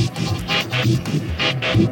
Thank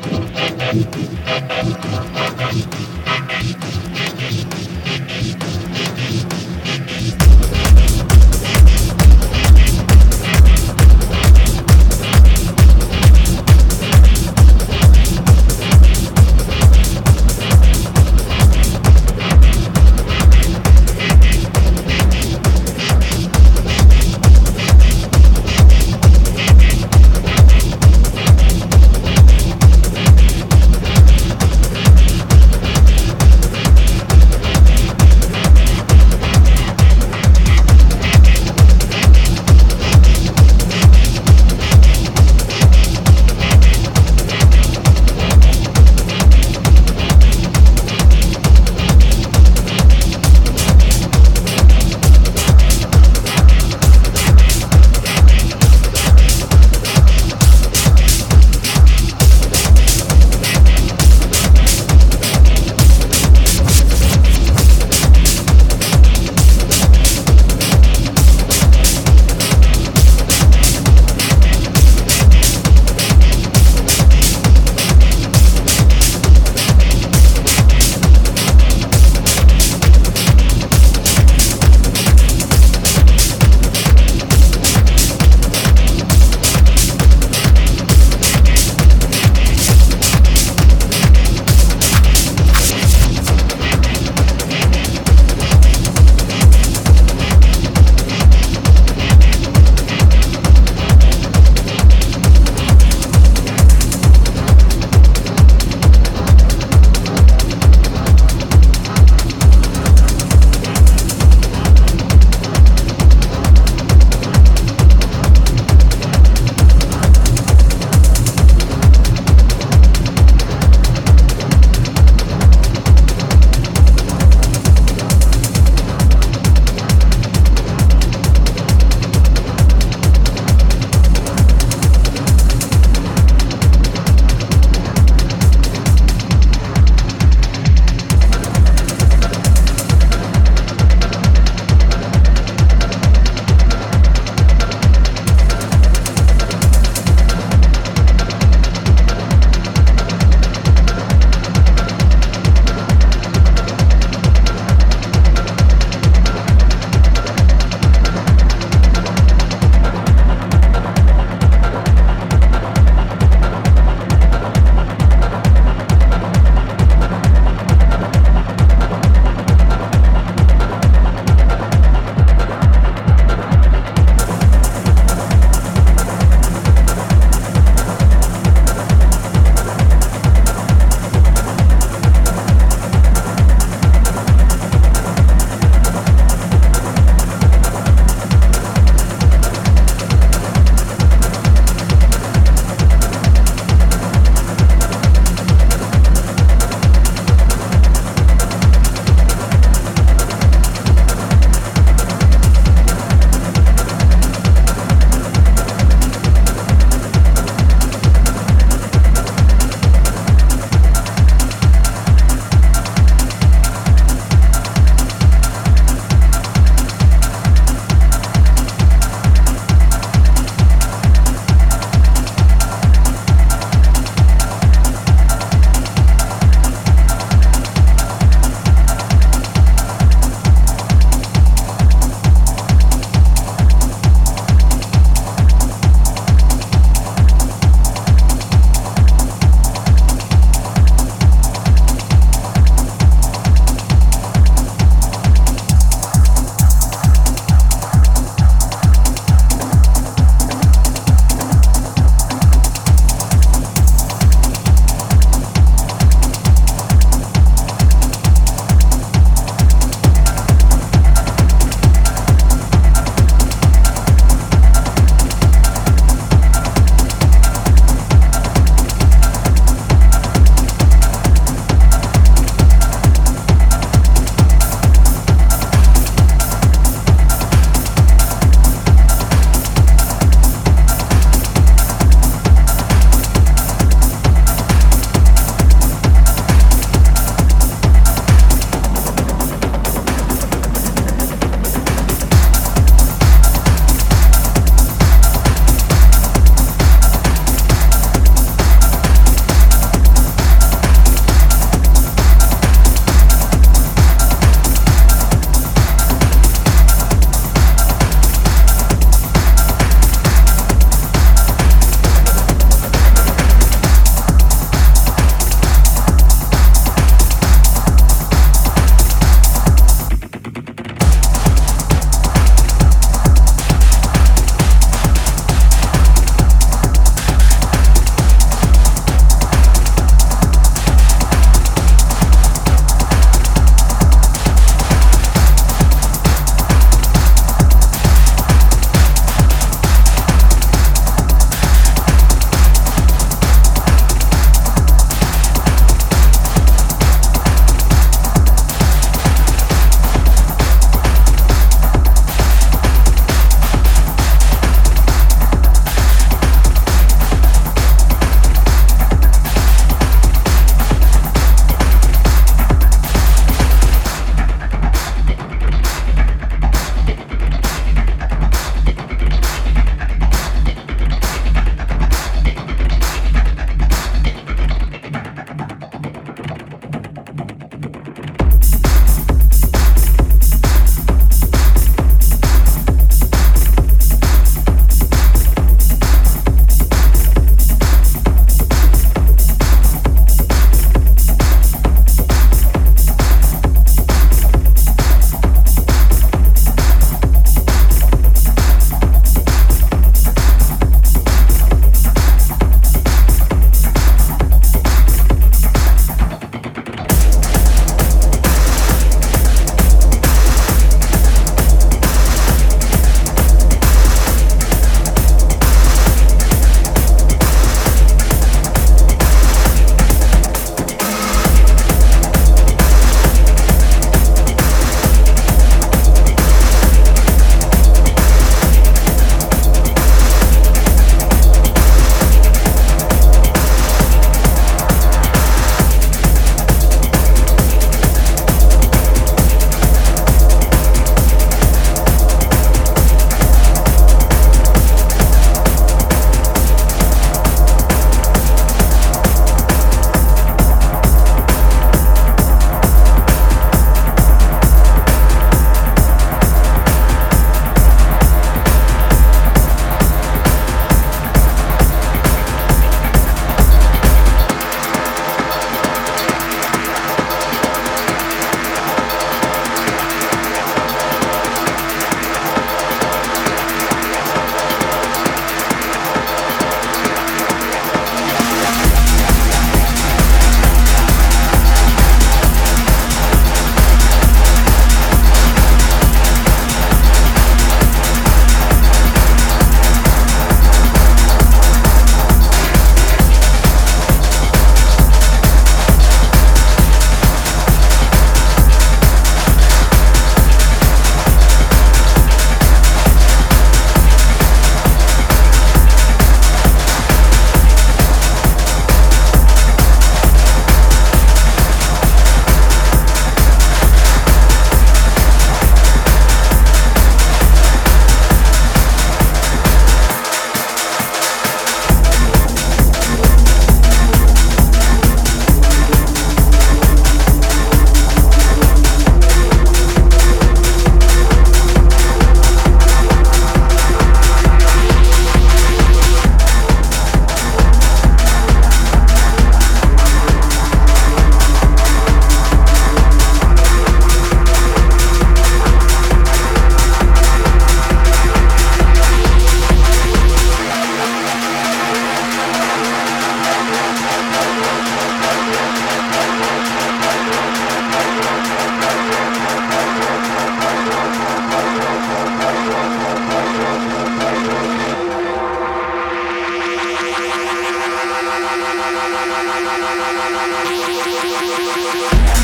No, no,